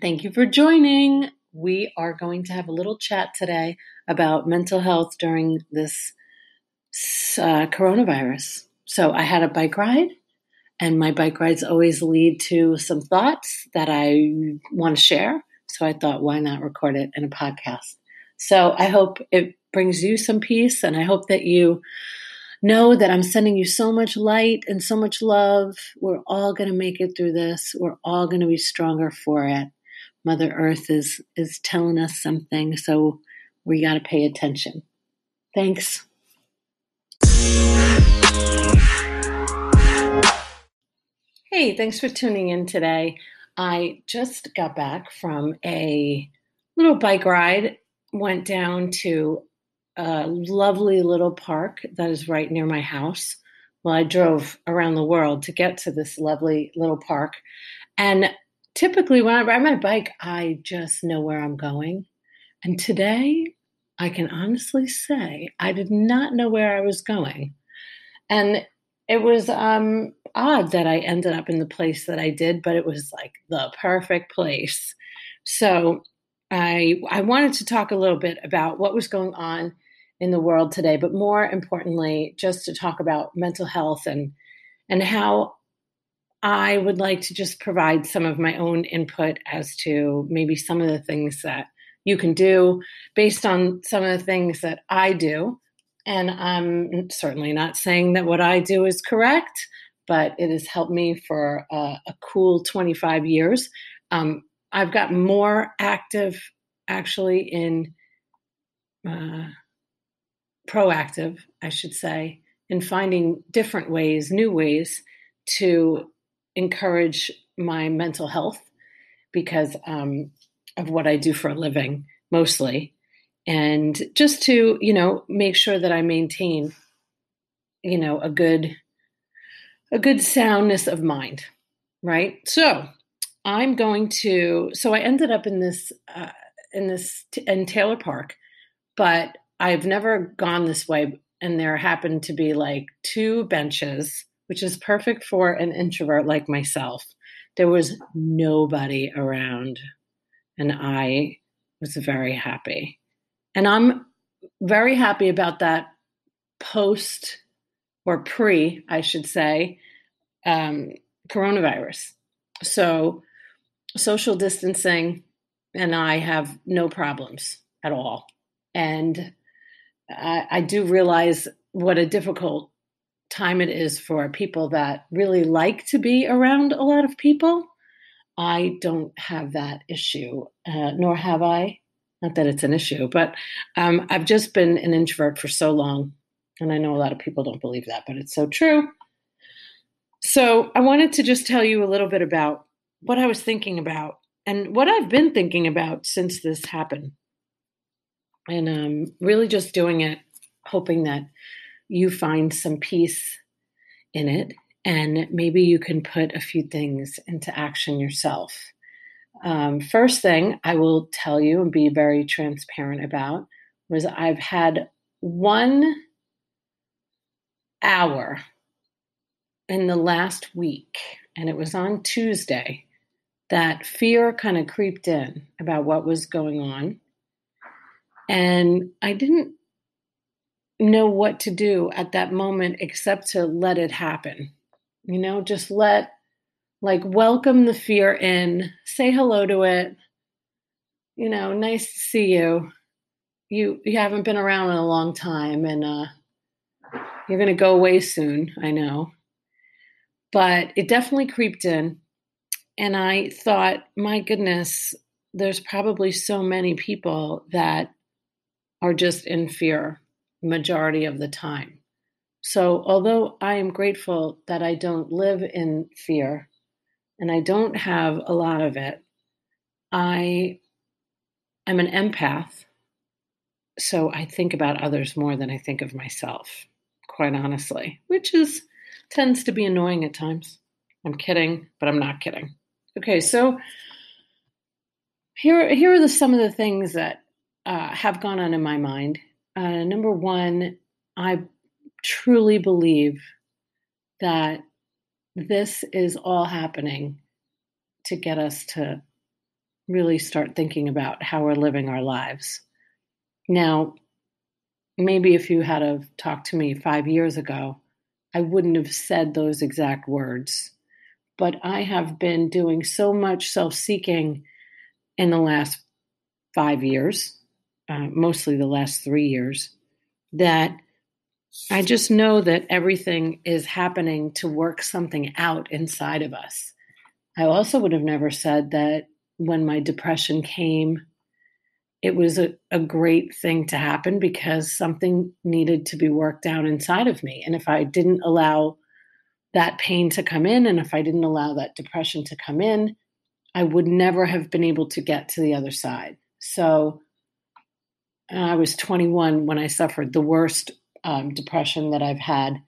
Thank you for joining. We are going to have a little chat today about mental health during this uh, coronavirus. So, I had a bike ride, and my bike rides always lead to some thoughts that I want to share. So, I thought, why not record it in a podcast? So, I hope it brings you some peace, and I hope that you know that I'm sending you so much light and so much love. We're all going to make it through this. We're all going to be stronger for it. Mother Earth is is telling us something, so we got to pay attention. Thanks. Hey, thanks for tuning in today. I just got back from a little bike ride, went down to a lovely little park that is right near my house. Well, I drove around the world to get to this lovely little park. And typically when I ride my bike, I just know where I'm going. And today, I can honestly say I did not know where I was going. And it was um, odd that I ended up in the place that I did, but it was like the perfect place. So I I wanted to talk a little bit about what was going on in the world today, but more importantly, just to talk about mental health and and how I would like to just provide some of my own input as to maybe some of the things that you can do based on some of the things that I do. And I'm certainly not saying that what I do is correct, but it has helped me for a, a cool 25 years. Um, I've got more active actually in uh, proactive, I should say, in finding different ways, new ways to encourage my mental health because um, of what I do for a living mostly. And just to, you know, make sure that I maintain, you know, a good, a good soundness of mind, right? So I'm going to, so I ended up in this, uh, in this, in Taylor Park, but I've never gone this way. And there happened to be like two benches which is perfect for an introvert like myself. There was nobody around, and I was very happy. And I'm very happy about that post or pre, I should say, um, coronavirus. So, social distancing and I have no problems at all. And I, I do realize what a difficult time it is for people that really like to be around a lot of people. I don't have that issue, uh, nor have I. Not that it's an issue, but um, I've just been an introvert for so long. And I know a lot of people don't believe that, but it's so true. So I wanted to just tell you a little bit about what I was thinking about and what I've been thinking about since this happened. And um, really just doing it, hoping that you find some peace in it and maybe you can put a few things into action yourself. Um, first thing I will tell you and be very transparent about was I've had one hour in the last week, and it was on Tuesday, that fear kind of creeped in about what was going on. And I didn't know what to do at that moment except to let it happen. You know, just let, like, welcome the fear in, say hello to it. You know, nice to see you. You you haven't been around in a long time, and uh, you're going to go away soon. I know, but it definitely creeped in, and I thought, my goodness, there's probably so many people that are just in fear majority of the time. So, although I am grateful that I don't live in fear and I don't have a lot of it, I am an empath. So, I think about others more than I think of myself, quite honestly, which is tends to be annoying at times. I'm kidding, but I'm not kidding. Okay, so here, here are the, some of the things that uh, have gone on in my mind uh, number one, I truly believe that this is all happening to get us to really start thinking about how we're living our lives. Now, maybe if you had have talked to me five years ago, I wouldn't have said those exact words. But I have been doing so much self seeking in the last five years, uh, mostly the last three years, that I just know that everything is happening to work something out inside of us. I also would have never said that when my depression came, it was a, a great thing to happen because something needed to be worked out inside of me. And if I didn't allow that pain to come in, and if I didn't allow that depression to come in, I would never have been able to get to the other side. So I was 21 when I suffered the worst um, depression that I've had.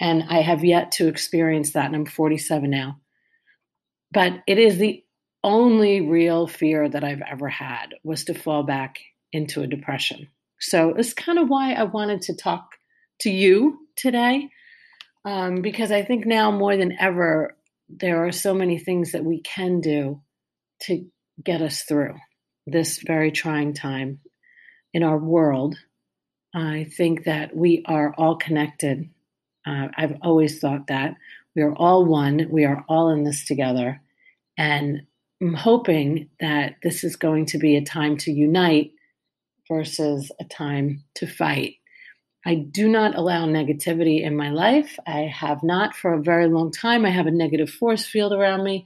And I have yet to experience that. And I'm 47 now. But it is the only real fear that I've ever had was to fall back into a depression. So it's kind of why I wanted to talk to you today. Um, because I think now more than ever, there are so many things that we can do to get us through this very trying time in our world I think that we are all connected. Uh, I've always thought that. We are all one. We are all in this together. And I'm hoping that this is going to be a time to unite versus a time to fight. I do not allow negativity in my life. I have not for a very long time. I have a negative force field around me.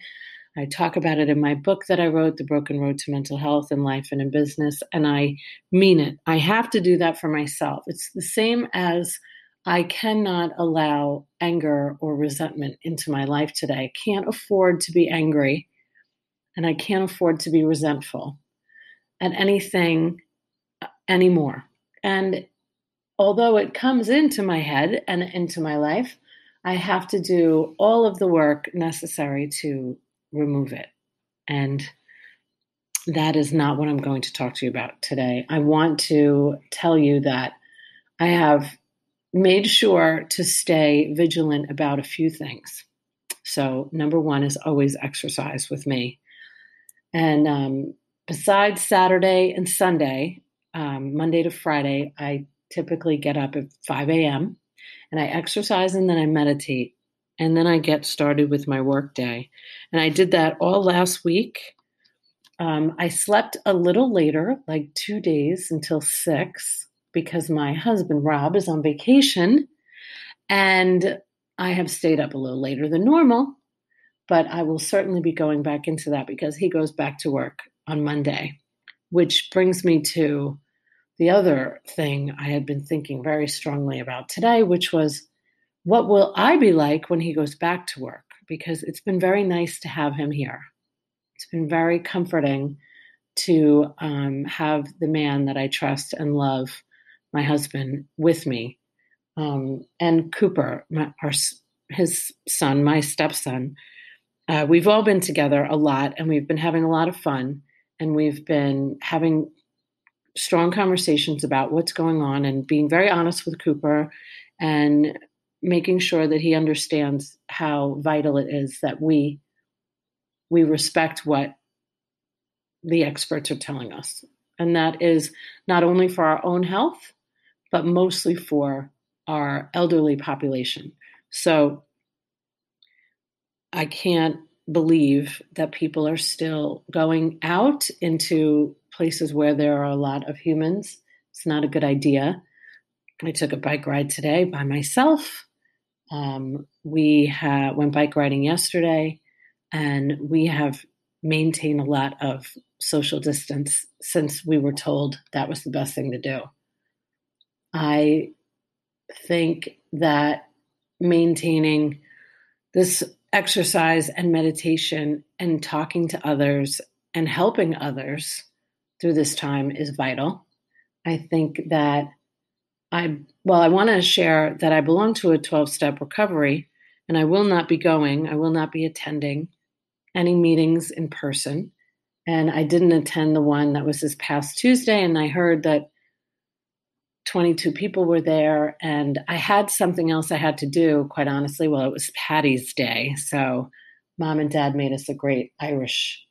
I talk about it in my book that I wrote, The Broken Road to Mental Health in Life and in Business, and I mean it. I have to do that for myself. It's the same as I cannot allow anger or resentment into my life today. I can't afford to be angry, and I can't afford to be resentful at anything uh, anymore. And although it comes into my head and into my life, I have to do all of the work necessary to remove it. And that is not what I'm going to talk to you about today. I want to tell you that I have made sure to stay vigilant about a few things. So, number one is always exercise with me. And um, besides Saturday and Sunday, um, Monday to Friday, I typically get up at 5 a.m. and I exercise and then I meditate and then I get started with my work day. And I did that all last week. Um, I slept a little later, like two days until six, because my husband Rob is on vacation. And I have stayed up a little later than normal, but I will certainly be going back into that because he goes back to work on Monday, which brings me to the other thing I had been thinking very strongly about today, which was what will I be like when he goes back to work? Because it's been very nice to have him here. It's been very comforting to um, have the man that I trust and love, my husband, with me. Um, and Cooper, my, our, his son, my stepson. Uh, we've all been together a lot and we've been having a lot of fun and we've been having strong conversations about what's going on and being very honest with Cooper and making sure that he understands how vital it is that we we respect what the experts are telling us. And that is not only for our own health but mostly for our elderly population. So i can't believe that people are still going out into places where there are a lot of humans. It's not a good idea. I took a bike ride today by myself um, we ha- went bike riding yesterday, and we have maintained a lot of social distance since we were told that was the best thing to do. I think that maintaining this exercise and meditation and talking to others and helping others through this time is vital. I think that I well, I want to share that I belong to a 12 step recovery and I will not be going, I will not be attending any meetings in person. And I didn't attend the one that was this past Tuesday, and I heard that 22 people were there, and I had something else I had to do, quite honestly. Well, it was Patty's Day. So mom and dad made us a great Irish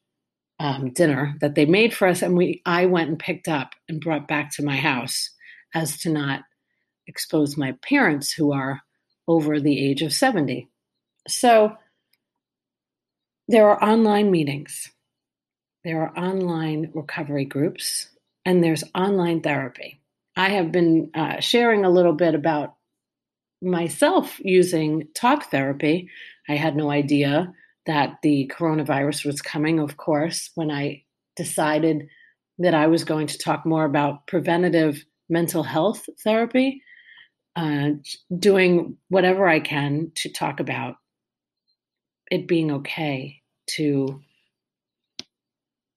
um, dinner that they made for us, and we I went and picked up and brought back to my house as to not expose my parents who are over the age of 70. So there are online meetings, there are online recovery groups, and there's online therapy. I have been uh, sharing a little bit about myself using talk therapy. I had no idea that the coronavirus was coming, of course, when I decided that I was going to talk more about preventative mental health therapy, uh, doing whatever I can to talk about it being okay to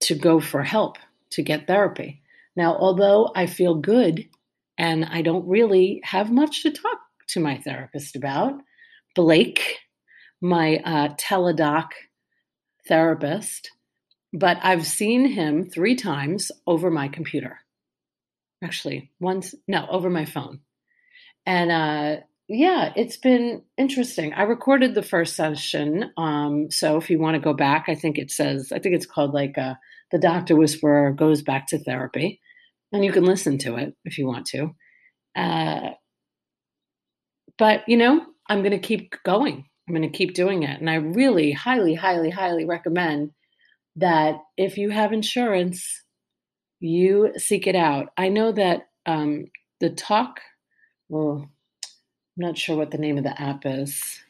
to go for help to get therapy. Now, although I feel good and I don't really have much to talk to my therapist about, Blake my uh, teledoc therapist, but I've seen him three times over my computer. Actually, once, no, over my phone. And uh, yeah, it's been interesting. I recorded the first session. Um, so if you want to go back, I think it says, I think it's called like uh, The Doctor Whisperer Goes Back to Therapy. And you can listen to it if you want to. Uh, but, you know, I'm going to keep going. I'm going to keep doing it. And I really highly, highly, highly recommend that if you have insurance, you seek it out. I know that um, the talk, well, I'm not sure what the name of the app is.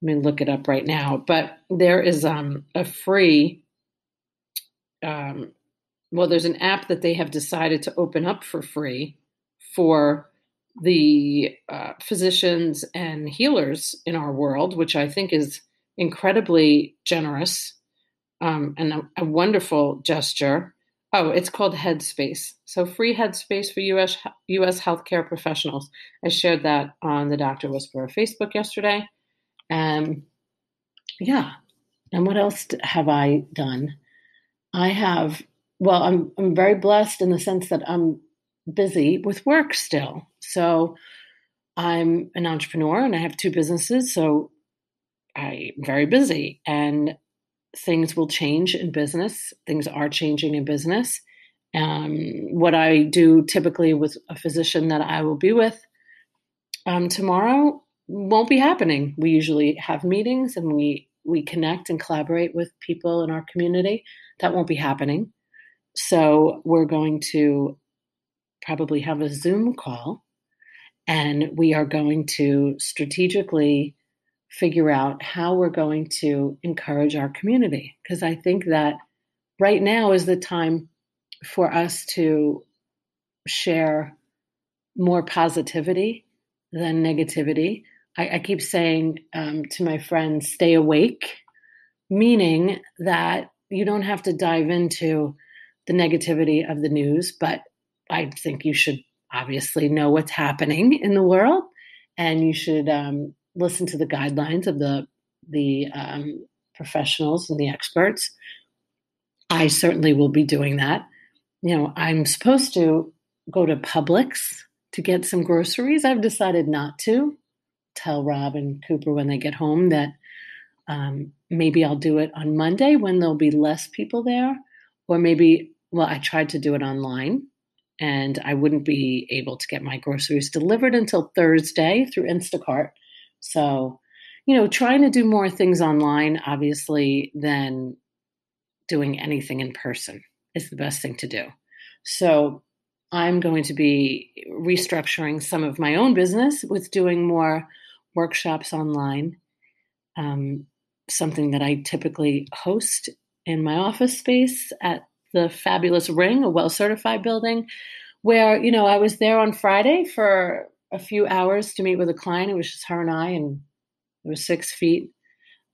Let me look it up right now. But there is um, a free, um, well, there's an app that they have decided to open up for free for the uh, physicians and healers in our world, which I think is incredibly generous um, and a, a, wonderful gesture. Oh, it's called Headspace. So free Headspace for US US healthcare professionals. I shared that on the Doctor Whisperer Facebook yesterday. And yeah. And what else have I done? I have well, I'm I'm very blessed in the sense that I'm busy with work still. So I'm an entrepreneur and I have two businesses. So I'm very busy and things will change in business. Things are changing in business. Um, what I do typically with a physician that I will be with um, tomorrow won't be happening. We usually have meetings and we we connect and collaborate with people in our community. That won't be happening. So we're going to probably have a Zoom call and we are going to strategically figure out how we're going to encourage our community. Because I think that right now is the time for us to share more positivity than negativity. I, I keep saying um, to my friends, stay awake, meaning that you don't have to dive into the negativity of the news, but I think you should obviously know what's happening in the world, and you should um, listen to the guidelines of the the um, professionals and the experts. I certainly will be doing that. You know, I'm supposed to go to Publix to get some groceries. I've decided not to. Tell Rob and Cooper when they get home that um, maybe I'll do it on Monday when there'll be less people there, or maybe well, I tried to do it online and I wouldn't be able to get my groceries delivered until Thursday through Instacart. So, you know, trying to do more things online, obviously, than doing anything in person is the best thing to do. So, I'm going to be restructuring some of my own business with doing more workshops online, um, something that I typically host in my office space at the fabulous Ring, a well certified building, where, you know, I was there on Friday for a few hours to meet with a client. It was just her and I, and there was six feet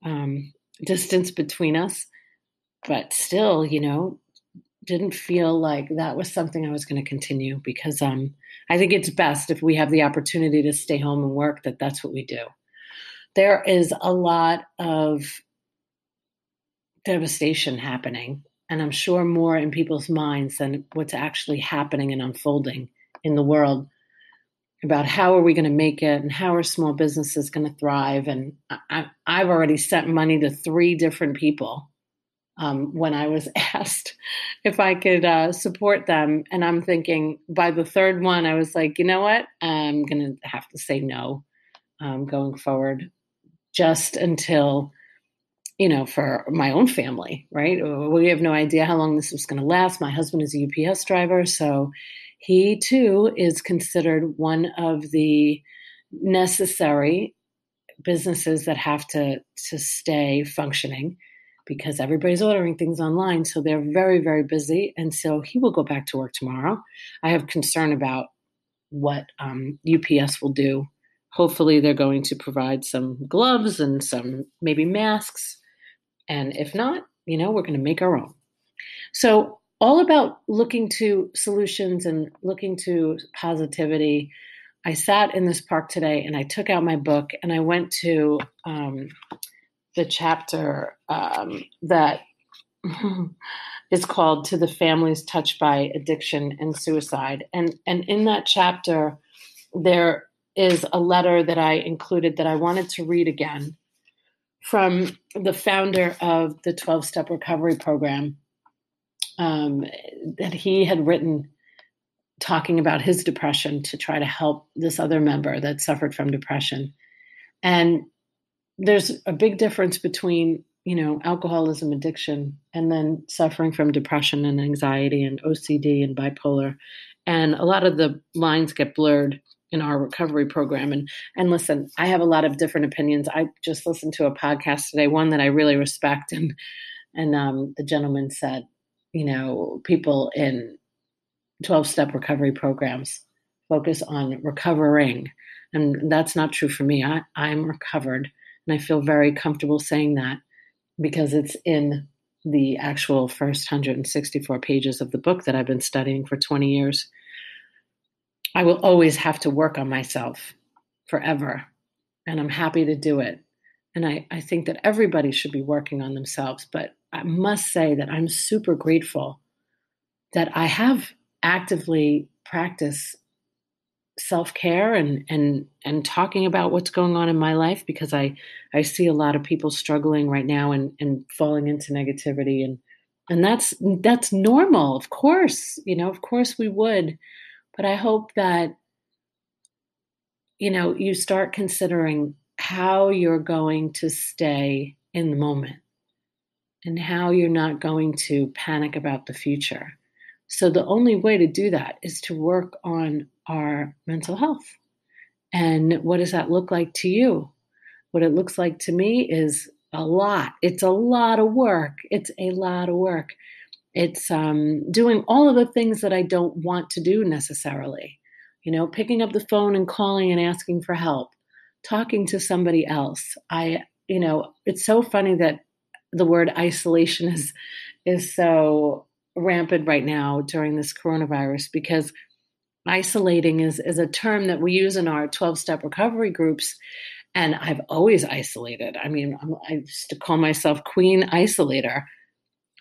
um, distance between us. But still, you know, didn't feel like that was something I was going to continue because um, I think it's best if we have the opportunity to stay home and work that that's what we do. There is a lot of devastation happening and I'm sure more in people's minds than what's actually happening and unfolding in the world about how are we going to make it and how are small businesses going to thrive. And I, have already sent money to three different people um, when I was asked if I could uh, support them. And I'm thinking by the third one, I was like, you know what? I'm going to have to say no um, going forward just until, you know, for my own family, right? We have no idea how long this was going to last. My husband is a UPS driver. So he too is considered one of the necessary businesses that have to to stay functioning because everybody's ordering things online. So they're very, very busy. And so he will go back to work tomorrow. I have concern about what um, UPS will do. Hopefully, they're going to provide some gloves and some maybe masks. And if not, you know, we're going to make our own. So, all about looking to solutions and looking to positivity. I sat in this park today and I took out my book and I went to um, the chapter um, that is called "To the Families Touched by Addiction and Suicide," and and in that chapter, there is a letter that I included that I wanted to read again from the founder of the 12 step recovery program um, that he had written talking about his depression to try to help this other member that suffered from depression. And there's a big difference between you know alcoholism addiction and then suffering from depression and anxiety and ocd and bipolar. And a lot of the lines get blurred in our recovery program. And and listen i have a lot of different opinions. I just listened to a podcast today one that i really respect. And and um, the gentleman said you know people in 12 step recovery programs focus on recovering and that's not true for me I, i'm recovered and I feel very comfortable saying that because it's in the actual first 164 pages of the book that I've been studying for 20 years. I will always have to work on myself forever, and I'm happy to do it. And I, I think that everybody should be working on themselves, but I must say that I'm super grateful that I have actively practiced self-care and and and talking about what's going on in my life because I I see a lot of people struggling right now and and falling into negativity. And and that's that's normal of course you know of course we would. But I hope that you know you start considering how you're going to stay in the moment and how you're not going to panic about the future so the only way to do that is to work on our mental health. And what does that look like to you? What it looks like to me is a lot. It's a lot of work. It's a lot of work. It's um, doing all of the things that I don't want to do necessarily. You know, picking up the phone and calling and asking for help, talking to somebody else. I, you know, it's so funny that the word isolation is is so rampant right now during this coronavirus because isolating is, is a term that we use in our 12 step recovery groups. And I've always isolated. I mean, I used to call myself Queen Isolator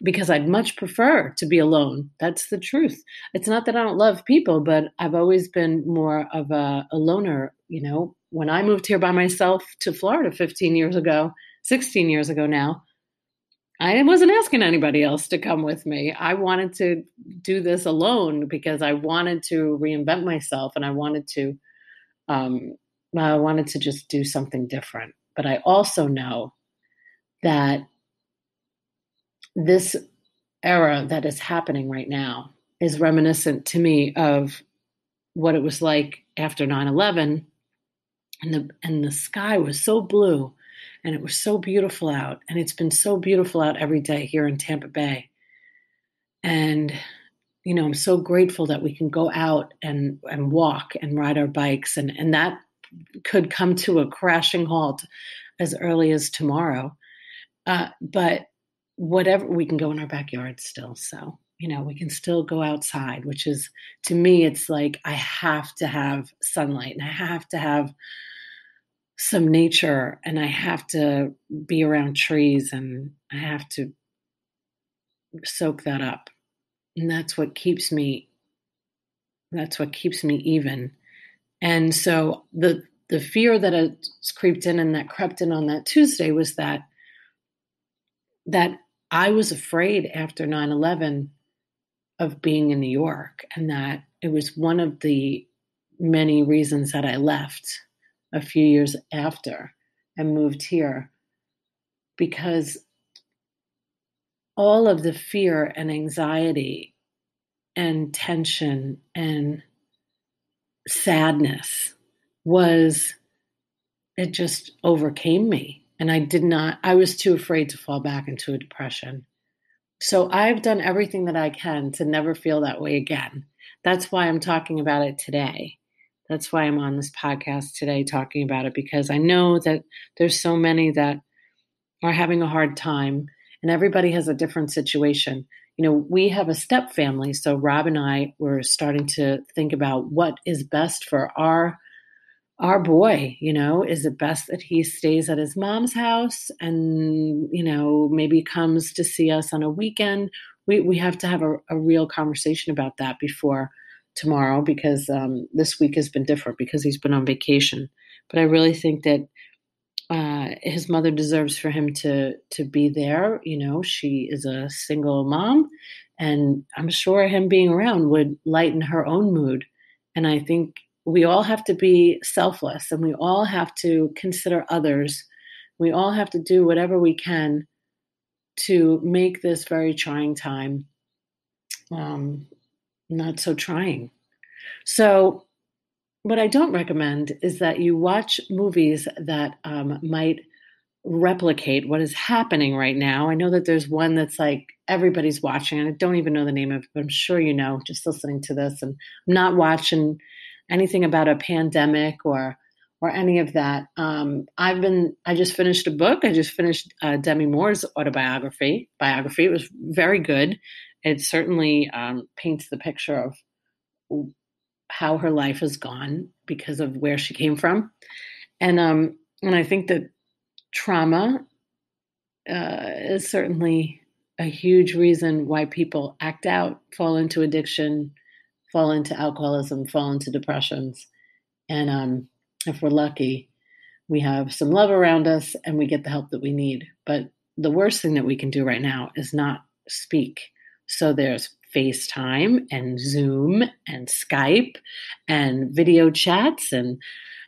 because I'd much prefer to be alone. That's the truth. It's not that I don't love people, but I've always been more of a, a loner. You know, when I moved here by myself to Florida 15 years ago, 16 years ago now, I wasn't asking anybody else to come with me. I wanted to do this alone because I wanted to reinvent myself and I wanted to um, I wanted to just do something different. But I also know that this era that is happening right now is reminiscent to me of what it was like after 9/11 and the and the sky was so blue and it was so beautiful out. And it's been so beautiful out every day here in Tampa Bay. And, you know, I'm so grateful that we can go out and, and walk and ride our bikes. And, and that could come to a crashing halt as early as tomorrow. Uh, but whatever, we can go in our backyard still. So, you know, we can still go outside, which is to me, it's like I have to have sunlight and I have to have some nature and I have to be around trees and I have to soak that up. And that's what keeps me that's what keeps me even. And so the the fear that has creeped in and that crept in on that Tuesday was that that I was afraid after 9 11 of being in New York, and that it was one of the many reasons that I left a few years after and moved here because all of the fear and anxiety and tension and sadness was it just overcame me. And i did not i was too afraid to fall back into a depression. So i've done everything that i can to never feel that way again. That's why i'm talking about it today that's why i'm on this podcast today talking about it because i know that there's so many that are having a hard time and everybody has a different situation you know, we have a step family. So Rob and I were starting to think about what is best for our our boy, you know, is it best that he stays at his mom's house and, you know, maybe comes to see us on a weekend? We we have to have a, a real conversation about that before tomorrow because um, this week has been different because he's been on vacation. But I really think that uh, his mother deserves for him to to be there. You know, she is a single mom, and I'm sure him being around would lighten her own mood. And I think we all have to be selfless, and we all have to consider others. We all have to do whatever we can to make this very trying time um, not so trying. So what I don't recommend is that you watch movies that um, might replicate what is happening right now. I know that there's one that's like everybody's watching, and I don't even know the name of it, but I'm sure you know just listening to this. And I'm not watching anything about a pandemic or or any of that. Um, I've been I just finished a book. I just finished uh, Demi Moore's autobiography. Biography. It was very good. It certainly um, paints the picture of how her life has gone because of where she came from, and um, and I think that trauma uh, is certainly a huge reason why people act out, fall into addiction, fall into alcoholism, fall into depressions, and um, if we're lucky, we have some love around us and we get the help that we need. But the worst thing that we can do right now is not speak. So there's FaceTime and Zoom and Skype and video chats and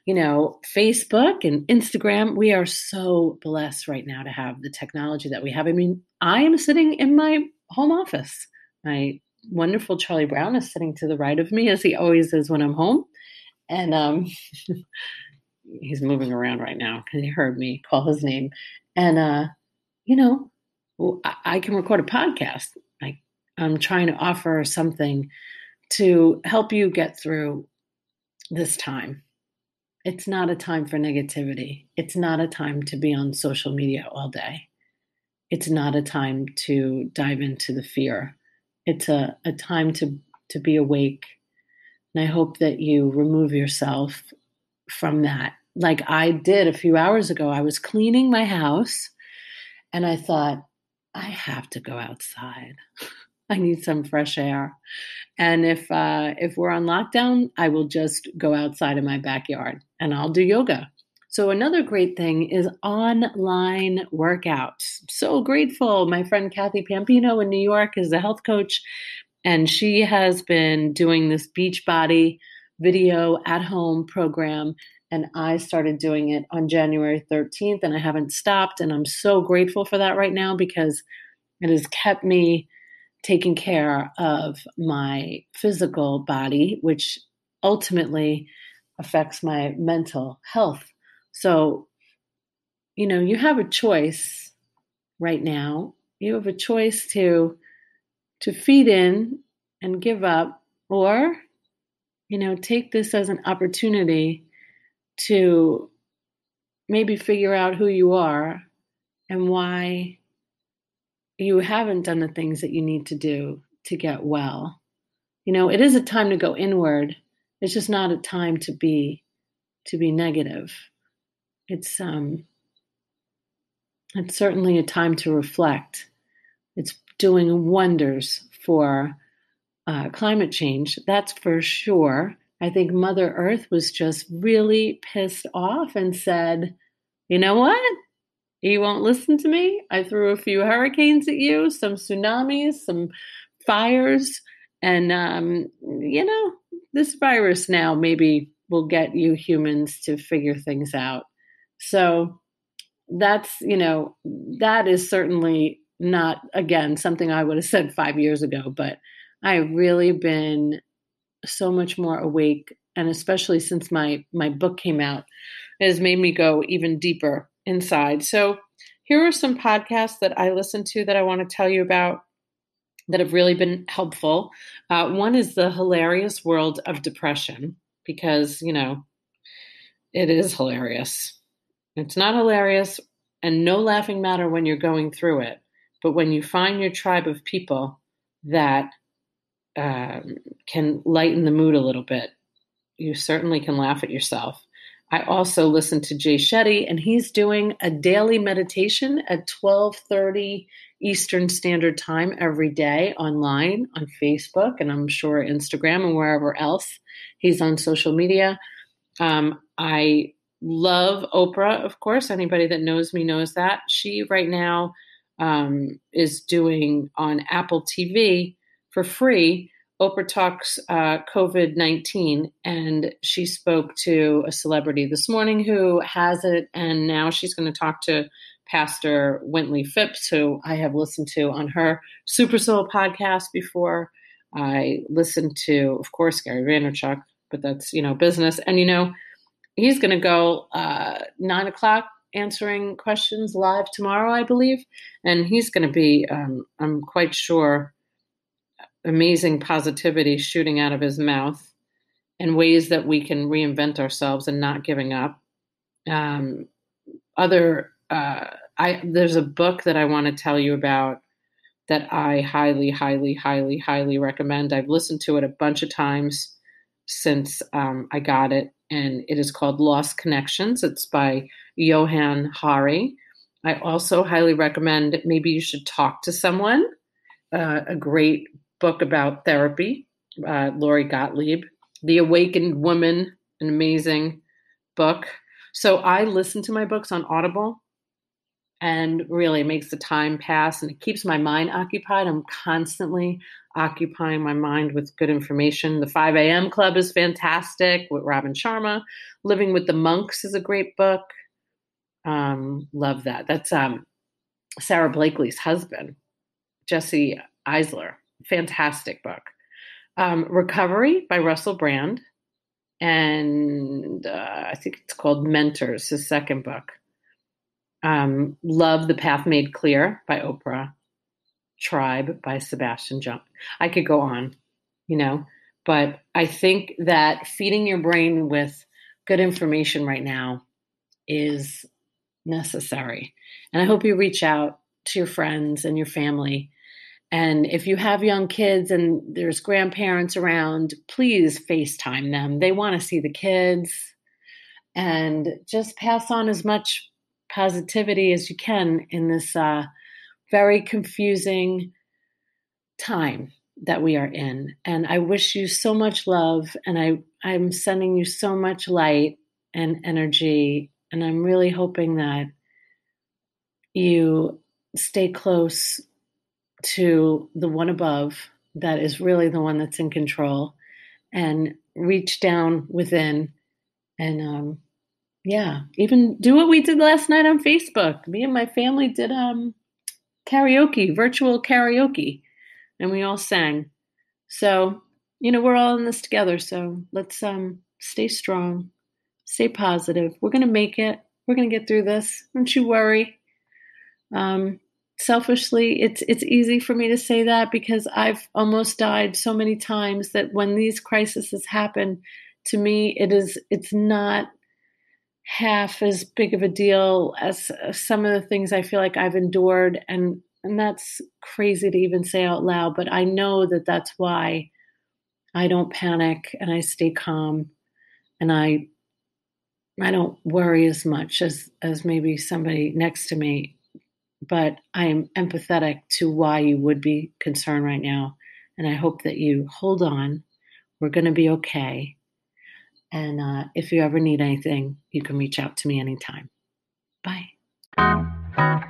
you know, Facebook and Instagram. We are so blessed right now to have the technology that we have. I mean, I am sitting in my home office. My wonderful Charlie Brown is sitting to the right of me, as he always is when I'm home. And um, he's moving around right now because he heard me call his name. And, uh, you know, I, I can record a podcast. I'm trying to offer something to help you get through this time. It's not a time for negativity. It's not a time to be on social media all day. It's not a time to dive into the fear. It's a, a time to, to be awake. And I hope that you remove yourself from that. Like I did a few hours ago, I was cleaning my house and I thought, I have to go outside. I need some fresh air. And if uh, if we're on lockdown, I will just go outside in my backyard and I'll do yoga. So another great thing is online workouts. So grateful. My friend Kathy Pampino in New York is a health coach, and she has been doing this Beachbody video at home program. And I started doing it on January 13th, and I haven't stopped. And I'm so grateful for that right now because it has kept me taking care of my physical body, which ultimately affects my mental health. So, you know, you have a choice right now. You have a choice to to feed in and give up or you know, take this as an opportunity to maybe figure out who you are and why you haven't done the things that you need to do to get well. You know, it is a time to go inward. It's just not a time to be to be negative. It's um it's certainly a time to reflect. It's doing wonders for uh, climate change, that's for sure. I think Mother Earth was just really pissed off and said, you know what? You won't listen to me. I threw a few hurricanes at you, some tsunamis, some fires, and um, you know, this virus now maybe will get you humans to figure things out. So that's, you know, that is certainly not, again, something I would have said five years ago, but I've really been so much more awake. And especially since my, my book came out, it has made me go even deeper inside. So here are some podcasts that I listen to that I want to tell you about that have really been helpful. Uh, one is The Hilarious World of Depression, because, you know, it is hilarious. It's not hilarious and no laughing matter when you're going through it. But when you find your tribe of people that um, can lighten the mood a little bit, you certainly can laugh at yourself. I also listen to Jay Shetty, and he's doing a daily meditation at 12:30 Eastern Standard Time every day online on Facebook, and I'm sure Instagram and wherever else he's on social media. Um, I love Oprah, of course. Anybody that knows me knows that. She right now um, is doing on Apple TV for free Oprah Talks uh, COVID 19, and she spoke to a celebrity this morning who has it, and now she's going to talk to Pastor Wintley Phipps, who I have listened to on her Super Soul podcast before. I listened to, of course, Gary Vaynerchuk, but that's, you know, business. And, you know, he's going to go uh, nine o'clock answering questions live tomorrow, I believe. And he's going to be, um, I'm quite sure, amazing positivity shooting out of his mouth and ways that we can reinvent ourselves and not giving up. Um, other, uh, I there's a book that I want to tell you about that I highly, highly, highly, highly recommend. I've listened to it a bunch of times since um, I got it, and it is called Lost Connections. It's by Johann Hari. I also highly recommend maybe you should talk to someone. Uh, a great book about therapy, uh, Lori Gottlieb. The Awakened Woman, an amazing book. So I listen to my books on Audible and really makes the time pass and it keeps my mind occupied. I'm constantly occupying my mind with good information. The 5 a.m. Club is fantastic with Robin Sharma. Living with the Monks is a great book. Um, love that. That's um, Sara Blakely's husband, Jesse Itzler fantastic book. Um, Recovery by Russell Brand, and uh, I think it's called Mentors, his second book. Um, Love the Path Made Clear by Oprah. Tribe by Sebastian Junger. I could go on, you know, but I think that feeding your brain with good information right now is necessary. And I hope you reach out to your friends and your family and if you have young kids and there's grandparents around, please FaceTime them. They want to see the kids and just pass on as much positivity as you can in this uh, very confusing time that we are in. And I wish you so much love, and I, I'm sending you so much light and energy. And I'm really hoping that you stay close to the one above that is really the one that's in control and reach down within and um, yeah even do what we did last night on facebook. Me and my family did um, karaoke virtual karaoke and we all sang. So you know we're all in this together. So let's um, stay strong stay positive. We're gonna make it. We're gonna get through this. Don't you worry. Um, selfishly it's it's easy for me to say that because I've almost died so many times that when these crises happen to me it is it's not half as big of a deal as uh, some of the things I feel like I've endured. And and that's crazy to even say out loud but I know that that's why I don't panic and I stay calm and I I don't worry as much as as maybe somebody next to me but I am empathetic to why you would be concerned right now. And I hope that you hold on. We're going to be okay. And uh, if you ever need anything, you can reach out to me anytime. Bye. Bye.